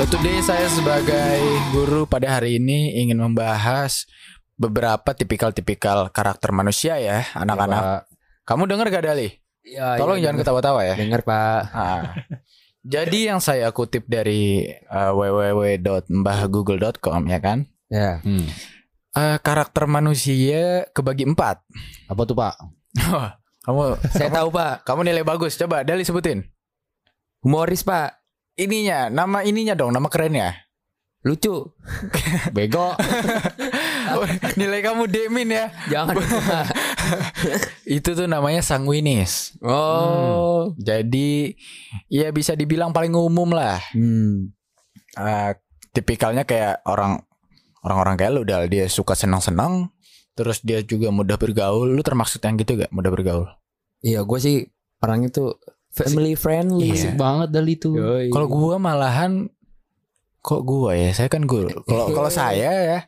So today saya sebagai guru pada hari ini ingin membahas beberapa tipikal-tipikal karakter manusia ya anak-anak. Kamu dengar gak Dali? Ya, Tolong ya, jangan denger. ketawa-tawa ya. Dengar Pak. Ah. Jadi yang saya kutip dari uh, www.mbahgoogle.com ya kan, Ya. Hmm. Eh, karakter manusia kebagi empat. Apa tuh Pak? kamu Saya tahu Pak. kamu nilai bagus. Coba Dali sebutin. Humoris Pak. Ininya, nama ininya dong, nama kerennya. Lucu. Bego. Nilai kamu Demin ya. Jangan. Itu tuh namanya sanguinis. oh. Jadi ya bisa dibilang paling umum lah. Hmm. Eh, tipikalnya kayak orang orang-orang kayak lu Dal, dia suka senang-senang, terus dia juga mudah bergaul. Lu termasuk yang gitu gak? Mudah bergaul. Iya, gue sih orangnya tuh family friendly. Asik banget dari itu. Kalau gua malahan kok gua ya, saya kan guru. Kalau kalau saya ya,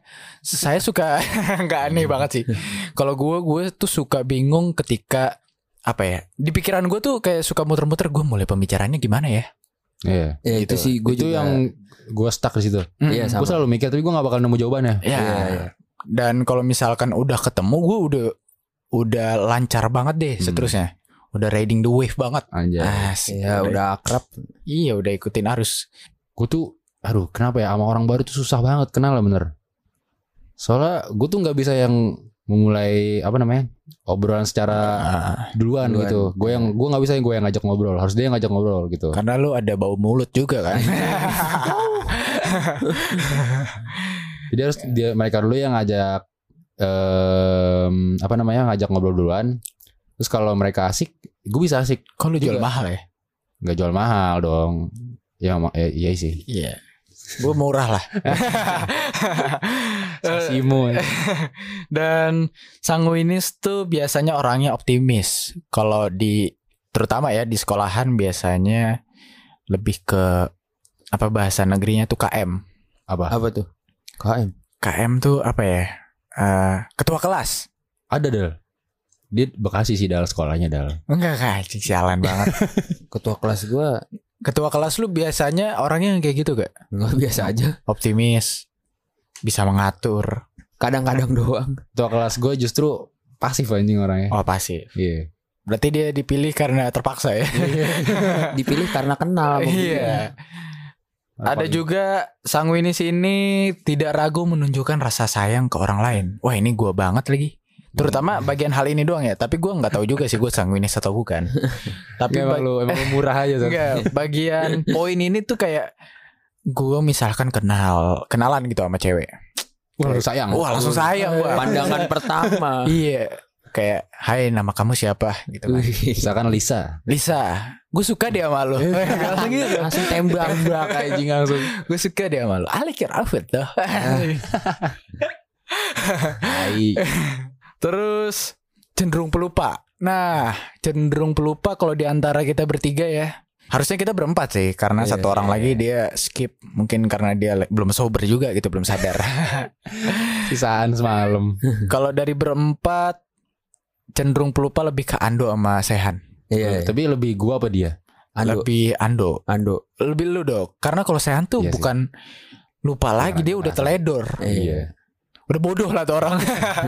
saya suka nggak aneh banget sih. Kalau gua gue tuh suka bingung ketika apa ya? Di pikiran gue tuh kayak suka muter-muter gue mulai pembicaranya gimana ya? Iya. ya gitu. itu sih gue itu juga. yang gue stuck di situ. Iya, Mm-mm. Gue selalu mikir tapi gue gak bakal nemu jawabannya. Ya. Iya, iya. Dan kalau misalkan udah ketemu gue udah udah lancar banget deh Hmm. seterusnya. Udah riding the wave banget. Anjay. Asik. Ya udah akrab. Iya udah ikutin arus. Gue tuh, aduh kenapa ya sama orang baru tuh susah banget kenal lah bener. Soalnya gue tuh nggak bisa yang memulai apa namanya obrolan secara Ah, duluan, Duluan. gitu. Gue yang gue nggak bisa yang gue yang ngajak ngobrol. Harus dia yang ngajak ngobrol gitu. karena lu ada bau mulut juga kan. Jadi harus dia mereka dulu yang ngajak em, apa namanya ngajak ngobrol duluan. Terus kalau mereka asik, gue bisa asik. Kok lu jual Juga. mahal ya? Nggak jual mahal dong. Ya, ma- ya iya sih. Iya. Gue murah lah. Simo. Dan sanguinis tuh biasanya orangnya optimis. Kalau di terutama ya di sekolahan biasanya lebih ke apa bahasa negerinya tuh KM. Apa? Apa tuh? KM. KM tuh apa ya? Eh, ketua kelas. Ada dal. Dia Bekasi sih dal sekolahnya dal. Enggak kak, sialan banget. Ketua kelas gue Ketua kelas lu biasanya orangnya yang kayak gitu gak? nggak biasa aja. Optimis, bisa mengatur. Kadang-kadang doang. Ketua kelas gue justru pasif anjing orangnya. Oh pasti. Iya. Berarti dia dipilih karena terpaksa ya? Dipilih karena kenal. gue. Iya. Ada juga sanguinis ini tidak ragu menunjukkan rasa sayang ke orang lain. Wah ini gua banget lagi. Terutama bagian hal ini doang ya. Tapi gua nggak tahu juga sih gue sanguinis atau bukan. Tapi Tapi emang lu emang lu murah aja enggak, bagian poin ini tuh kayak gua misalkan kenal kenalan gitu sama cewek. Wah, lu sayang. Wah langsung sayang gua. Pandangan pertama. Iya. Kayak Hai nama kamu siapa gitu kan. Misalkan Lisa. Lisa Gue suka dia sama lu Langsung gitu Langsung tembak. Tembak anjing langsung. Gue suka dia sama lu I like your outfit though Tai. Terus cenderung pelupa. Nah, cenderung pelupa kalau di antara kita bertiga ya. Harusnya kita berempat sih karena Iya, satu orang iya, lagi dia skip mungkin karena dia belum sober juga gitu, belum sadar. Sisaan semalam. kalau dari berempat cenderung pelupa lebih ke Ando sama Sehan. Iya. Tapi lebih gua apa dia? Ando. Lebih Ando. Ando. Lebih lu dok. Karena kalau Sehan tuh Iya sih. bukan lupa lagi dia udah teledor. Iya. Udah bodoh lah tuh orang.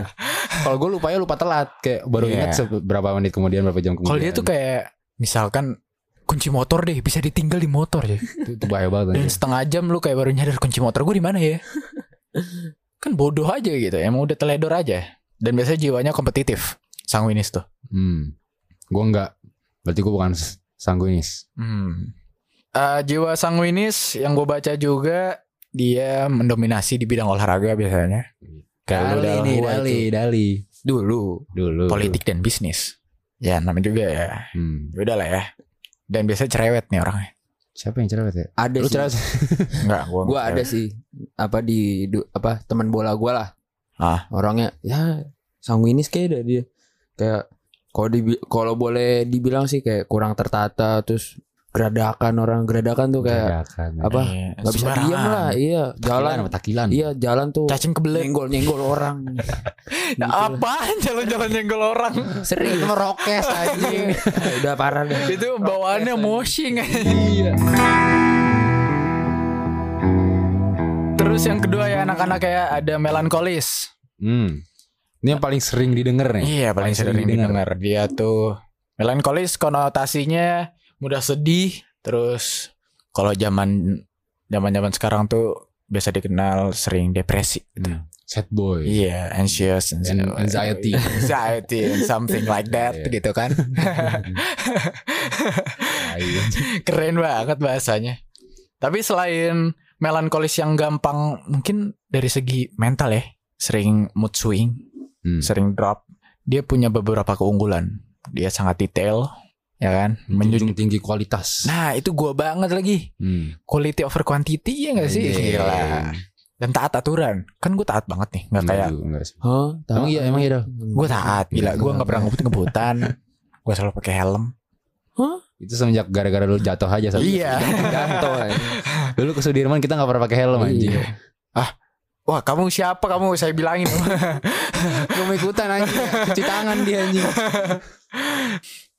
Kalau gue lupa ya lupa telat kayak baru Iya. ingat berapa menit kemudian berapa jam kemudian. Kalau dia tuh kayak misalkan kunci motor deh bisa ditinggal di motor ya. itu, itu bahaya banget. Dan anjing. setengah jam lu kayak baru nyadar kunci motor gue di mana ya? kan bodoh aja gitu. Emang udah teledor aja. Dan biasanya jiwanya kompetitif. Sanguinis tuh. Hmm. Gua enggak. Berarti gua bukan sanguinis. Hmm. Eh, jiwa sanguinis yang gue baca juga dia mendominasi di bidang olahraga biasanya. Kayak lu Dali nih, Dali, itu. Dali. dulu Dulu. politik dan bisnis. Ya namanya juga ya. Hmm. Ya Udah lah ya. Dan biasanya cerewet nih orangnya. Siapa yang cerewet ya? Ada Lu sih. cerewet. Enggak, gua Gua ada sih. Apa di du- apa teman bola gua lah. Ah. Orangnya ya sanguinis kayak dia. Kayak kalau di kalau boleh dibilang sih kayak kurang tertata terus geradakan orang geradakan tuh kayak Gerakan. apa Iya, nggak bisa sembarangan. diem lah iya Takilan jalan apa takilan? iya jalan tuh Cacing kebelet. nyenggol nyenggol orang Gitu lah. Apaan jalan-jalan nyenggol orang? sering merokes anjing udah parah deh Itu bawaannya moshing. Terus yang kedua ya anak-anak kayak ada melankolis. Hmm. Ini yang paling sering didengar nih. Iya paling sering didengar dia tuh melankolis konotasinya mudah sedih terus kalau zaman zaman zaman sekarang tuh biasa dikenal sering depresi. Hmm. Sad boy. Iya, anxious and And anxiety. anxiety and something like that Iya. gitu kan. Keren banget bahasanya. Tapi selain melankolis yang gampang mungkin dari segi mental ya, sering mood swing, Hmm. sering drop, dia punya beberapa keunggulan. Dia sangat detail, ya kan? Menjunjung tinggi kualitas. Nah, itu gua banget lagi. Hmm. Quality over quantity ya gak sih? Anjay. Gila. Dan taat aturan. Kan gue taat banget nih, nggak kayak Enggak, enggak sih. Hah? Emang iya, emang iya gue taat. Gila, gue nggak pernah ngebut-ngebutan. gue selalu pakai helm. Itu semenjak gara-gara lu jatuh aja satu. Iya. Jatuh aja. Dulu ke Sudirman kita nggak pernah pakai helm anjing. Iya. Wah, kamu siapa kamu? Saya bilangin. Gue mau ikutan anjing. Cuci tangan dia anjing.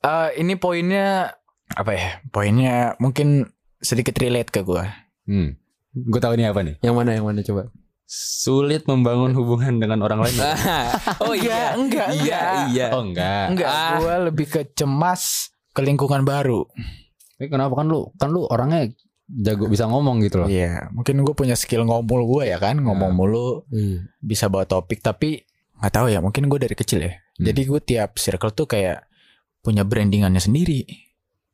Eh, ini poinnya apa ya? Poinnya mungkin sedikit relate ke gue. Hmm. Gue tahu ini apa nih. Yang mana yang mana coba? Sulit membangun hubungan dengan orang lain. oh Enggak, enggak, Iya, enggak. iya. Oh enggak. Enggak, Ah. gue lebih ke cemas ke lingkungan baru. Tapi kenapa kan lu kan lu orangnya jago bisa ngomong gitu loh. Iya, mungkin gue punya skill ngomong gue ya kan, ngomong Nah. mulu, Iya. bisa bawa topik. Tapi nggak tahu ya, mungkin gue dari kecil ya. Hmm. Jadi gue tiap circle tuh kayak punya brandingannya sendiri.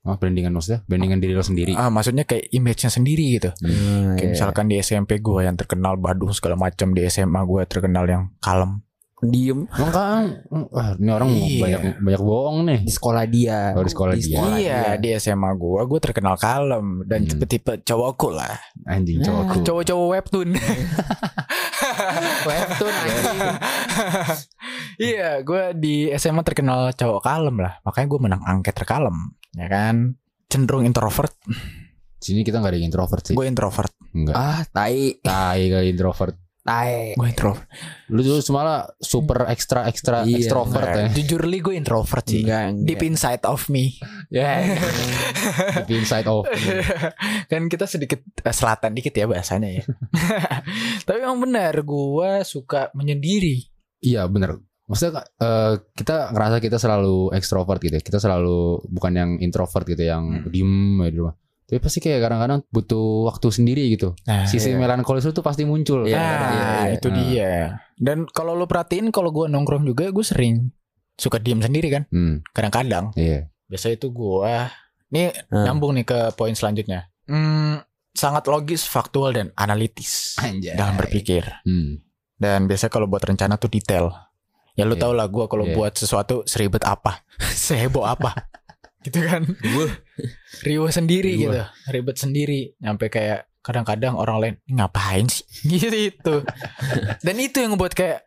Oh, brandingan maksudnya? Brandingan diri lo sendiri. Ah, maksudnya kayak image-nya sendiri gitu. Ah, Kayak iya. misalkan di SMP gue yang terkenal badung segala macam, di SMA gue terkenal yang kalem. diem Emang kan wah ini orang Iya. banyak banyak bohong nih. di sekolah dia. Oh, di sekolah dia. iya, di SMA gue gue terkenal kalem dan Hmm. tipe-tipe cowokku lah. Anjing cowokku. Cowok-cowok webtoon. Webtoon anjing. iya, gue di SMA terkenal cowok kalem lah. Makanya gue menang angket terkalem, ya kan? Cenderung introvert. Sini kita nggak ada yang introvert sih. Gue introvert. Enggak. Ah, tai. Tai kali introvert. Tai. Gue introvert. Lu dulu malah super ekstra ekstra Iya, extrovert ya. Jujur li gue introvert sih. Enggak, enggak. Deep inside of me. Ya. Tapi inside of. kan kita sedikit eh, selatan dikit ya bahasanya ya. Tapi emang benar gue suka menyendiri. Iya bener Maksudnya eh, kita ngerasa kita selalu ekstrovert gitu ya. Kita selalu bukan yang introvert gitu yang Hmm. diem di rumah. Tapi pasti kayak kadang-kadang butuh waktu sendiri gitu. Nah, Sisi iya. melankolis itu pasti muncul. Iya, nah, iya, iya. itu Nah. dia. Dan kalau lu perhatiin kalau gue nongkrong juga gue sering suka diem sendiri kan. Hmm, Kadang-kadang. iya. Biasanya itu gue. Nih Hmm. nyambung nih ke poin selanjutnya. Hmm, sangat logis, faktual dan analitis Anjay. dalam berpikir. Hmm. Dan biasanya kalau buat rencana tuh detail. Ya lu Iya. tau lah gue kalau Iya. buat sesuatu seribet apa, seheboh apa, gitu kan? Riuh sendiri gitu, ribet sendiri, nyampe kayak kadang-kadang orang lain "Ini ngapain sih, gitu itu. Dan itu yang ngebuat kayak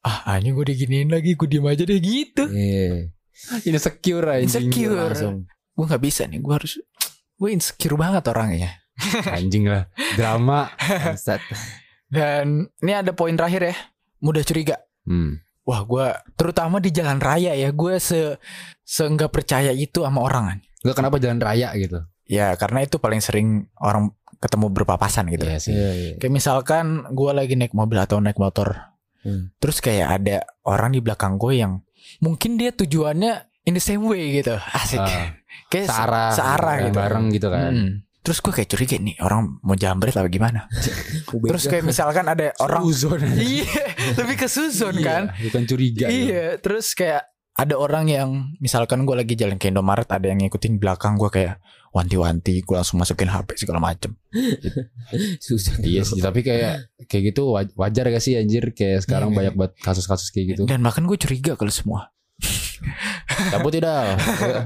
ah anjing gue diginiin lagi, gue diem aja deh gitu. Iya. Insecure anjing. Insecure. Gue nggak bisa nih, gue harus, gue insecure banget orangnya. Anjing lah. Drama. Dan ini ada poin terakhir ya, mudah curiga. Hmm. Wah gue terutama di jalan raya ya gue se se nggak percaya itu sama orang. Gak kenapa jalan raya gitu. Ya karena itu paling sering orang ketemu berpapasan gitu. Iya sih. Iya, iya. Kayak misalkan gue lagi naik mobil atau naik motor, Hmm. terus kayak ada orang di belakang gue yang mungkin dia tujuannya in the same way gitu, asik. Ah, kayak se- searah, searah gitu. bareng gitu kan. Hmm. Terus gue kayak curiga nih orang mau jambret apa gimana. Terus kayak misalkan ada orang Suzon. Iya, lebih ke Suzon kan. Iya, bukan curiga. Iya, terus kayak ada orang yang misalkan gue lagi jalan ke Indomaret ada yang ngikutin belakang gue kayak wanti-wanti gue langsung masukin HP segala macem susah. Iya sih, tapi kayak kayak gitu waj- wajar gak sih anjir kayak sekarang Iya. banyak banget kasus-kasus kayak gitu. dan bahkan gue curiga kalau semua Cabut tidak?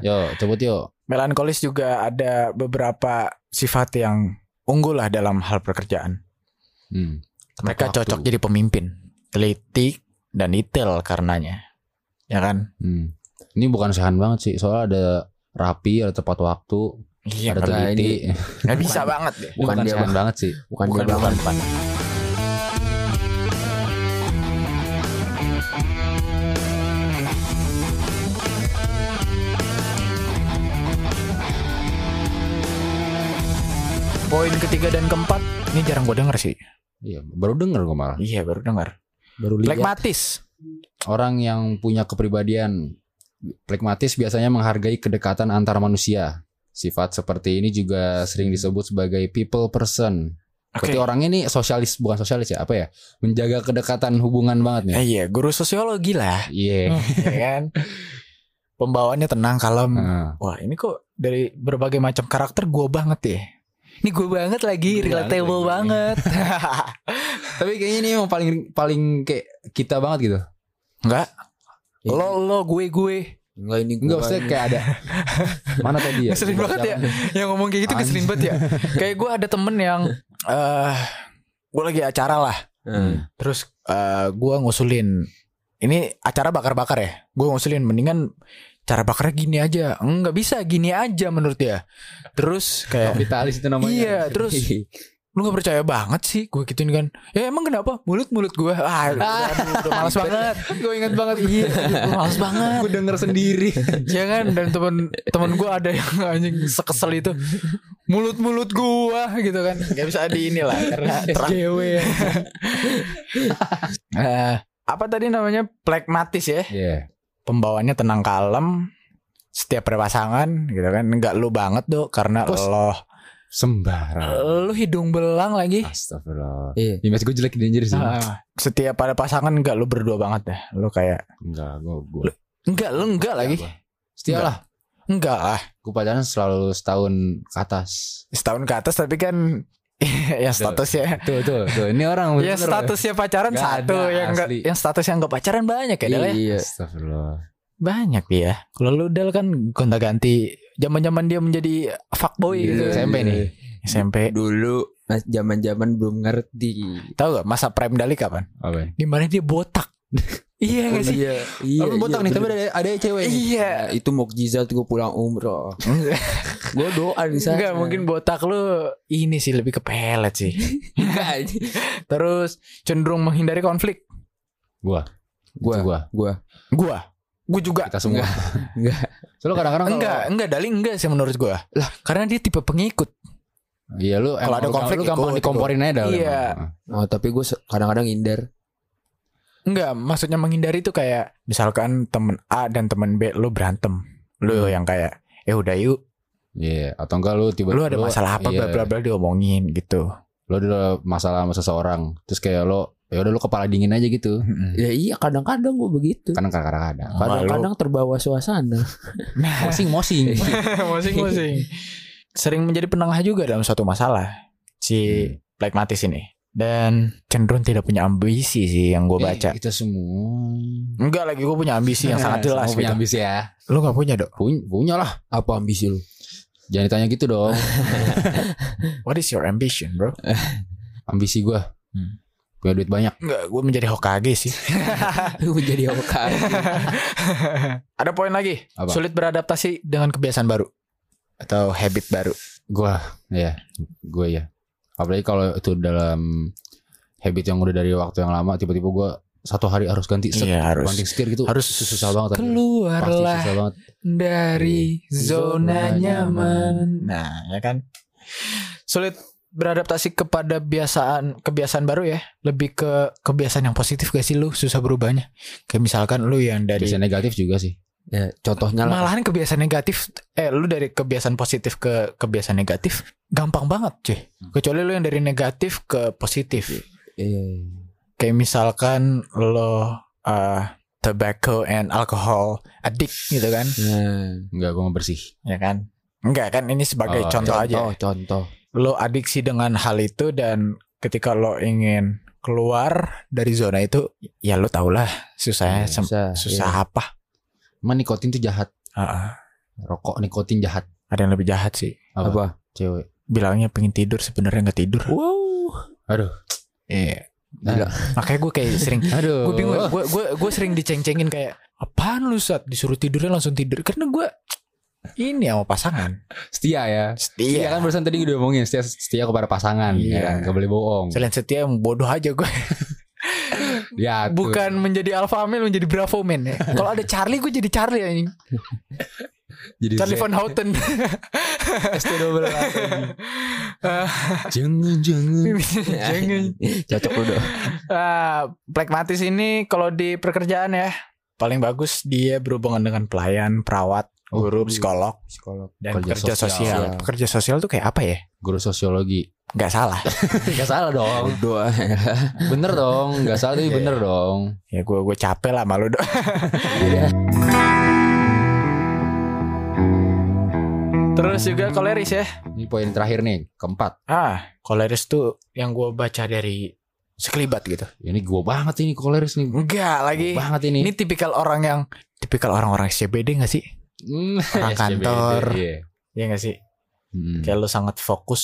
Yo, cabut yuk. Melankolis juga ada beberapa sifat yang unggul lah dalam hal pekerjaan Hmm. mereka Tepat cocok waktu. jadi pemimpin teliti dan detail karenanya ya kan Hmm. Ini bukan sehan banget sih, soalnya ada rapi, ada tepat waktu, iya ada teliti. nggak bisa banget deh Bukan Bukan dia, banget sih. Bukan, bukan dia bukan, banget. bukan. Poin ketiga dan keempat ini jarang gue denger sih. Iya, baru denger gue malah. Iya baru dengar. Baru lihat. Plekmatis. Orang yang punya kepribadian pragmatis biasanya menghargai kedekatan antar manusia. Sifat seperti ini juga sering disebut sebagai people person. Berarti orangnya ini sosialis bukan sosialis ya, apa ya? Menjaga kedekatan hubungan banget nih. Eh, iya, guru sosiologi lah. Iya. ya kan? Pembawaannya tenang, kalem. Heeh. Wah, ini kok dari berbagai macam karakter gue banget ya. Ini gue banget lagi, Gua relatable banget banget. Tapi kayaknya ini emang paling paling kayak kita banget gitu. Enggak, Ini- lo lo gue gue. Enggak ini Enggak gua maksudnya ini. kayak ada Mana tadi ya? Ngeselin banget ya. Yang ngomong kayak gitu ngeselin banget ya. Kayak gue ada temen yang eh gue lagi acara lah. Hmm. Terus eh gue ngusulin ini acara bakar-bakar ya. Gue ngusulin mendingan cara bakarnya gini aja. Enggak bisa gini aja menurut dia. Terus kayak Kapitalis itu namanya. iya, terus lu gak percaya banget sih gue gituin kan ya emang kenapa mulut mulut gue ah udah, udah males banget Gue ingat banget. iya gue males banget Gue denger sendiri. ya kan dan temen temen gue ada yang anjing sekesel itu mulut mulut gue gitu kan nggak bisa di inilah karena terang SJW ya. Eh, apa tadi namanya plekmatis ya Iya. Pembawaannya tenang kalem setiap berpasangan gitu kan nggak lu banget tuh karena Pus. lo Sembarang. lu hidung belang lagi Astagfirullah. Iya. Image gue jelek di anjir sih. Ah, setiap ada pasangan nggak lu berdua banget deh lu kayak Enggak, gue gue. enggak lu enggak lagi Setia lah. enggak lah Gue pacaran selalu setahun ke atas. setahun ke atas tapi kan ya status ya Tuh tuh tuh. Ini orang ya statusnya pacaran Nggak satu ada, yang enggak yang status yang enggak pacaran banyak ya Del, ya Iya. Astagfirullah. banyak dia kalau lu Del kan gonta ganti zaman zaman dia menjadi fuckboy Iya. gitu SMP nih. SMP Dulu mas zaman-zaman belum ngerti. tahu gak masa prime Dali kapan Apa? ya? di mana dia botak iya gak sih Iya, iya. Botak nih, tapi ada ada cewek. iya Nah, itu mukjizat gue pulang umroh. gue doa di sana. Enggak mungkin botak lu ini sih lebih ke pelet sih. Enggak. Terus cenderung menghindari konflik. Gua. Gua, Itu gua. gua. Gua, gua juga. Kita semua. Enggak. Soalnya kadang-kadang kalau- Enggak, enggak Dali enggak sih menurut gua. Lah, karena dia tipe pengikut. Iya lu Kalau emang- ada konflik, lu gampang dikomporin aja Iya. emang. Oh, tapi gue kadang-kadang ngindar. Enggak, maksudnya menghindari itu kayak misalkan temen A dan temen B lu berantem. Lu yang kayak eh udah yuk, Iya, atau enggak lu tiba lu ada masalah apa iya, bla bla bla diomongin gitu. Lu ada masalah sama seseorang, terus kayak lo ya udah lu kepala dingin aja gitu. Mm-mm. Ya iya kadang-kadang gue begitu. Kadang-kadang ada. Kadang-kadang terbawa suasana. Nah, Mosing-mosing. masing-masing. Sering menjadi penengah juga dalam suatu masalah si Hmm. Plekmatis ini. Dan cenderung tidak punya ambisi sih yang gue baca. Eh, itu semua. Enggak lagi gue punya ambisi yang sangat jelas Semua punya gitu. ambisi ya. Lu gak punya dok? Punya, punya lah. Apa ambisi lu? Jangan ditanya gitu dong. What is your ambition bro? ambisi gua. Hmm. Punya duit banyak. Enggak, gue menjadi Hokage sih. Lu jadi apa? Ada poin lagi. Apa? Sulit beradaptasi dengan kebiasaan baru atau habit baru. Gua, ya, gue ya. Apalagi kalau itu dalam habit yang udah dari waktu yang lama, tiba-tiba gua satu hari harus ganti set, Iya, harus. banting setir gitu. Harus susah banget. Keluarlah susah banget. dari zona Zona nyaman. Nah, ya kan. Sulit beradaptasi kepada kebiasaan kebiasaan baru ya. Lebih ke kebiasaan yang positif gak sih lu susah berubahnya? Kayak misalkan lu yang dari Bisa negatif juga sih. Ya, contohnya lah. malahan kebiasaan negatif eh lu dari kebiasaan positif ke kebiasaan negatif gampang banget cuy. Kecuali lu yang dari negatif ke positif. Iya. Kayak misalkan lo uh, tobacco and alcohol addict gitu kan. Nah, Enggak, gue mau bersih. ya kan enggak kan ini sebagai Oh, contoh aja contoh, contoh. lo adiksi dengan hal itu dan ketika lo ingin keluar dari zona itu ya lo tau lah susahnya sem- Susah, susah iya. apa Emang nikotin tuh jahat. Ah, Rokok nikotin jahat. ada yang lebih jahat sih Apa? Apa? Cewek. bilangnya pengen tidur sebenarnya nggak tidur Wow. Aduh. Iya. Gila. makanya gue kayak sering Aduh. gue bingung gue gue gue sering diceng-cengin kayak apaan lu saat disuruh tidurnya langsung tidur karena gue ini sama pasangan Setia ya. Setia setia kan barusan tadi udah ngomongin setia setia kepada pasangan. Iya. Ya kan? Gak boleh bohong. selain setia yang bodoh aja gue Ya, bukan menjadi alpha male menjadi bravo man ya. kalau ada Charlie gue jadi Charlie anjing Jadi Charlie Van Houten. ST double A. Eh, Jangan jangan. Jangan. Cocok lu dong. Ah, pragmatis ini kalau di pekerjaan ya paling bagus dia berhubungan dengan pelayan, perawat, Oh, guru, iya. psikolog Psikolog. dan Kerja pekerja sosial. sosial. Pekerja sosial tuh kayak apa ya? Guru sosiologi. Gak salah. Gak salah dong. Doa. Bener dong. Gak salah tapi Iya, bener iya. dong. ya gue gue capek lah malu dong. Terus juga koleris ya. Ini poin terakhir nih. Keempat. Ah, koleris tuh yang gue baca dari sekelibat gitu. Ini gue banget ini koleris nih. Enggak lagi. Gua banget ini. Ini tipikal orang yang tipikal orang-orang SCBD gak sih? Hmm, orang SCBD, kantor. Iya. Iya gak sih? Hmm. Kayak lu sangat fokus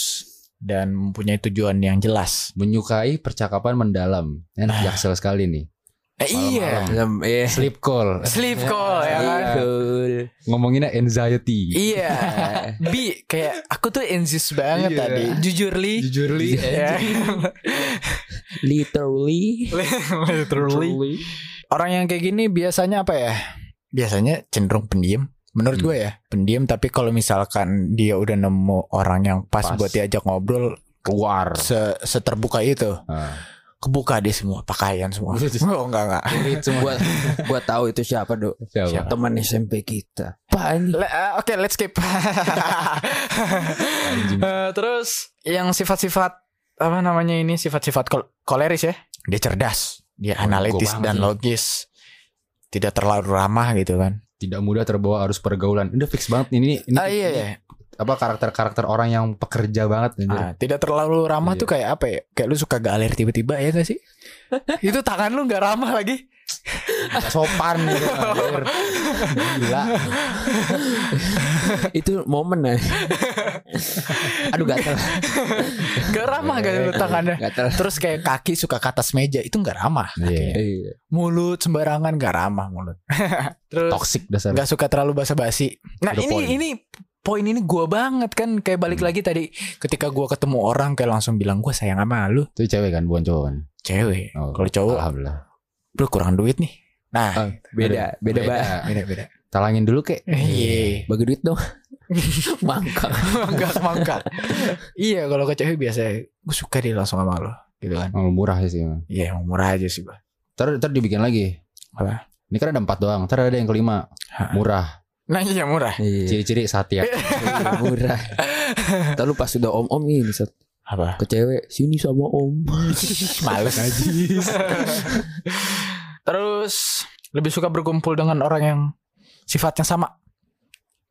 dan mempunyai tujuan yang jelas. Menyukai percakapan mendalam. Enak Ah. jaksel sekali nih. Eh, iya. Jam- Iya. Sleep call. Sleep call ya kan. Ngomonginnya anxiety. Iya. Bi kayak aku tuh anxious banget Iya. tadi. Jujur li. Jujur li. Ya. Literally. Literally. Orang yang kayak gini biasanya apa ya? Biasanya cenderung pendiam. Menurut Hmm. gue ya, pendiam tapi kalau misalkan dia udah nemu orang yang pas, Pas. buat diajak ngobrol Keluar. se seterbuka itu. Ah. Kebuka dia semua, pakaian semua. Oh enggak enggak. buat buat tahu itu siapa dok Siapa? teman SMP kita Pan Le- eh, Oke, let's skip. Eh, terus yang sifat-sifat apa namanya ini sifat-sifat kol- koleris ya. Dia cerdas, dia Oh, analitis dan logis. Tidak terlalu ramah gitu kan. Tidak mudah terbawa arus pergaulan. Udah fix banget ini. ini Ah iya ini ya. Apa karakter-karakter orang yang pekerja banget. anjir. Ah, tidak terlalu ramah Iya. tuh kayak apa ya? Kayak lu suka galer tiba-tiba ya gak sih? Itu tangan lu nggak ramah lagi. Nggak sopan gitu. anjir. Gila. itu momen ya aduh gatel Gak ramah gak lu tangannya. gatel Terus kayak kaki suka ke atas meja itu nggak ramah. Iya. Iya. Mulut sembarangan nggak ramah mulut. Terus Toxic dasar. nggak suka terlalu basa-basi. Nah ini point. ini poin ini gua banget kan kayak balik Hmm. lagi tadi ketika gua ketemu orang kayak langsung bilang gua sayang sama lu Itu cewek kan, bukan cowok kan? cewek. Oh, Kalau cowok Alhamdulillah. lu kurang duit nih. Nah Oh, beda beda banget beda beda. Talangin dulu kek. Iya. bagi duit dong mangkak mangkak mangkak. iya kalau ke cewek biasa gue suka dia langsung sama lo gitu kan. Oh, murah sih. emang. Iya emang murah aja sih gua. Ntar, ntar dibikin lagi. Apa? Ini kan ada empat doang. Ntar ada yang kelima. Ha. Murah. Nah iya murah. iya Ciri-ciri satya. Iya, murah Lalu pas sudah om om ini Sat. Apa? ke cewek sini sama om Males Terus lebih suka berkumpul dengan orang yang sifatnya sama.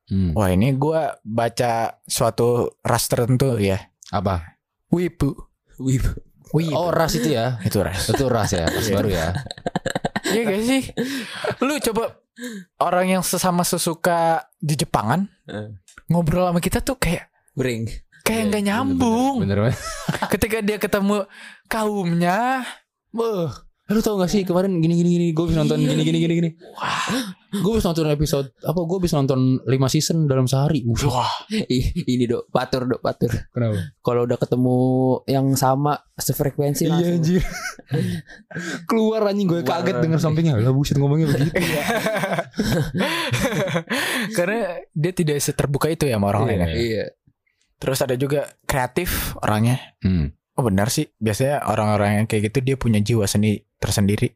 Hmm. Wah ini gua baca suatu ras tertentu ya. Apa? Wibu. Wih, Wibu. Oh ras itu ya. itu ras. Itu ras ya. Ras Iya. baru ya. Iya gak sih? Lu coba orang yang sesama sesuka di Jepangan Eh. ngobrol sama kita tuh kayak bring kayak nggak Iya, nyambung. Bener, bener, Ketika dia ketemu kaumnya, Wah, lu tau gak sih kemarin gini gini gini gue bisa nonton Iya. gini gini gini gini. Gue bisa nonton episode apa? Gue bisa nonton 5 season dalam sehari. Wah, Ih, ini dok patur dok patur Kenapa? kalau udah ketemu yang sama sefrekuensi Iya anjir. Keluar anjing gue kaget denger sampingnya. Lah buset ngomongnya begitu. karena dia tidak seterbuka itu ya sama orang Iya. lain. ya. iya Terus ada juga kreatif orangnya. Hmm. Oh benar sih. Biasanya orang-orang yang kayak gitu dia punya jiwa seni tersendiri.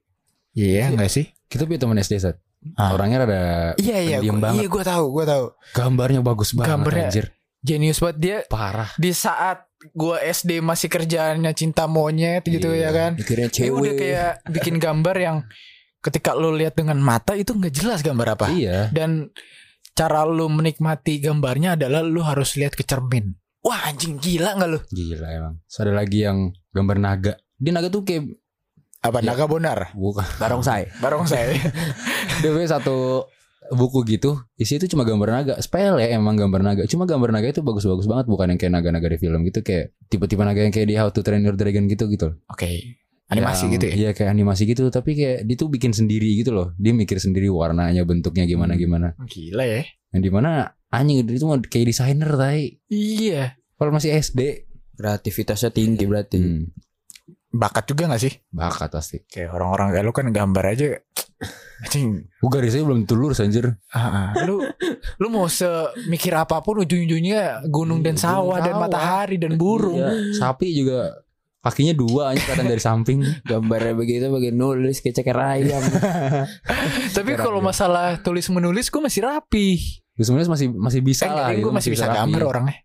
Iya enggak sih? Kita punya teman SD set. Ah. Orangnya rada Iya iya. pendiam gua- banget. Iya gue tahu, gue tahu. gambarnya bagus banget Gambarnya- anjir. Jenius banget dia Parah. di saat gue SD masih kerjaannya cinta monyet gitu Iya. ya kan. mikirnya Dia cewek udah kayak bikin gambar yang ketika lo lihat dengan mata itu nggak jelas gambar apa. Iya. Dan cara lu menikmati gambarnya adalah lu harus lihat ke cermin. Wah anjing gila nggak lu? Gila emang. Terus ada lagi yang gambar naga. Dia naga tuh kayak Apa Ya. naga bonar? bukan. barongsai Barong saya. Dia punya satu buku gitu isi itu cuma gambar naga spell ya emang gambar naga cuma gambar naga itu bagus-bagus banget bukan yang kayak naga-naga di film gitu kayak tipe-tipe naga yang kayak di How to Train Your Dragon gitu gitu Oke. Animasi Yang- gitu ya. iya kayak animasi gitu tapi kayak dia tuh bikin sendiri gitu loh dia mikir sendiri warnanya bentuknya gimana Hmm. gimana Gila ya. yang di mana anjing itu mah kayak desainer tai Iya. kalau masih SD kreativitasnya tinggi berarti hmm, Bakat juga gak sih? bakat pasti Kayak orang-orang kayak lu kan gambar aja Anjing. Gue garisnya belum tentu lurus anjir. Ah, ah. lu lu mau semikir apa pun ujung-ujungnya gunung dan sawah gunung dan sawah. matahari dan burung. Iya, sapi juga kakinya dua aja kelihatan dari samping. Gambarnya begitu bagian nulis kayak ceker ayam. Tapi kalau masalah tulis menulis gue masih rapi. Gue sebenarnya masih masih bisa Eh, lah. gue masih bisa gambar orangnya.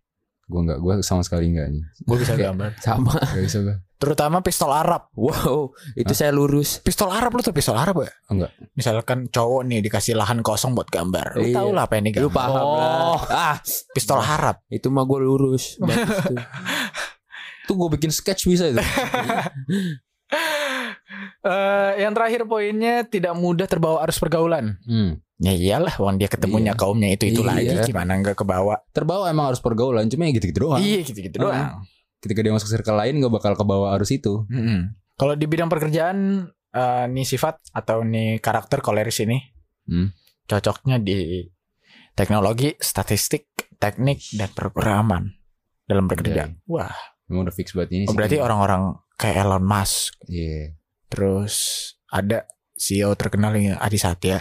Gue enggak, gue sama sekali enggak nih. Gue bisa gambar. Sama. Gak bisa gue. Terutama pistol Arab. Wow, itu saya lurus. Pistol Arab lu tuh pistol Arab ya? Enggak. Misalkan cowok nih dikasih lahan kosong buat gambar. Lu Iya. tau lah apa yang digambar. Lu paham Oh. lah. Ah, Pistol Arab. itu mah gue lurus. Bagus tuh. Tuh gue bikin sketch bisa itu. Eh, yang terakhir poinnya tidak mudah terbawa arus pergaulan. Hmm. Ya iyalah, wong dia ketemunya Iya. kaumnya itu itu Iya. lagi gimana nggak kebawa? Terbawa emang harus pergaulan, cuma ya gitu-gitu doang. Iya gitu-gitu Ah. doang. Ketika dia masuk circle lain gak bakal kebawa arus itu. Mm-mm. Kalau di bidang pekerjaan eh, nih sifat atau nih karakter koleris ini Hmm. cocoknya di teknologi, statistik, teknik dan programan dalam bekerja. Wah, Emang udah fix buat ini oh, sih. berarti orang-orang kayak Elon Musk, Iya. Terus ada CEO terkenal yang Adi Satya.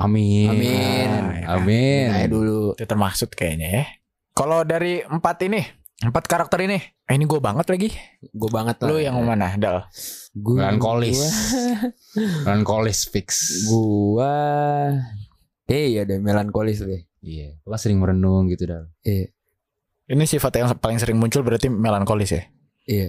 Amin. Amin. Amin. Nah, dulu. Itu termaksud kayaknya ya. Kalau dari empat ini, empat karakter ini, eh, ini gue banget lagi. Gue banget lah. Lu yang mana, Dal? Gua, Melankolis. Melankolis fix. Gua Eh iya deh melankolis deh. Iya. Lo sering merenung gitu dah. Iya. Ini sifat yang paling sering muncul berarti melankolis ya. Iya.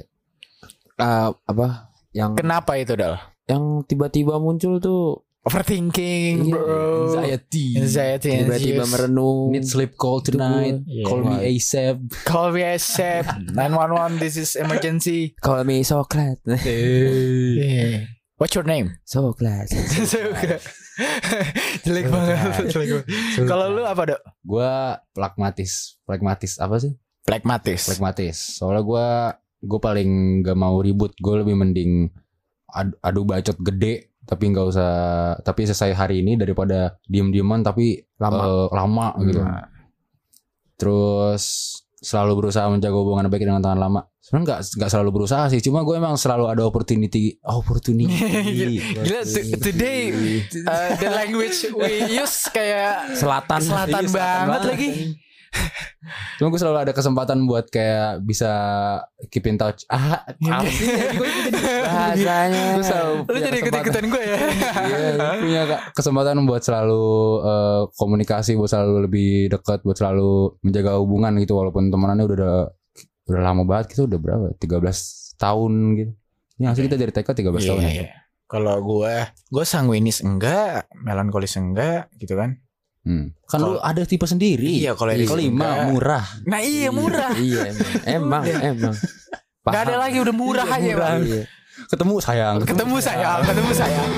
Ah, apa yang Kenapa itu, Dal? yang tiba-tiba muncul tuh Overthinking, Iya, bro. Anxiety. Anxiety. tiba-tiba merenung. Need sleep call tonight. Iya. Call me ASAP. Call me ASAP. 911, this is emergency. Call me Soklat. Yeah. What's your name? Soklat. Jelek banget. Jelek banget. Kalau lu apa, Dok? Gua pragmatis. Pragmatis apa sih? Pragmatis. Pragmatis. Soalnya gua gue paling gak mau ribut. Gue lebih mending adu, adu bacot gede tapi nggak usah tapi selesai hari ini daripada diem-dieman tapi Lama. eh, lama gitu. Nah, Terus selalu berusaha menjaga hubungan baik dengan tangan lama. Sebenarnya nggak nggak selalu berusaha sih, cuma gue emang selalu ada opportunity, opportunity. Gila, to- today uh, the language we use kayak Selatan. selatan Iya, selatan banget banget. lagi. Cuma gue selalu ada kesempatan buat kayak bisa keep in touch. Ah, apa sih? Bahasanya. Gue selalu Lu punya jadi ikut-ikutan gue ya. Iya, punya ka- kesempatan buat selalu eh, komunikasi, buat selalu lebih dekat, buat selalu menjaga hubungan gitu walaupun temenannya udah udah, udah lama banget gitu udah berapa? 13 tahun gitu. Ini asli kita dari TK 13 tahun Iya, ya. iya. Kalau gue, gue sanguinis enggak, melankolis enggak, gitu kan? Hmm. Kan lu Kalau- ada tipe sendiri. Iya, kalau Eris kelima enggak. murah. Nah iya murah. Iya emang. Emang, emang. Gak ada lagi udah murah aja murah. bang. Iya. Ketemu sayang. Ketemu sayang, ketemu sayang.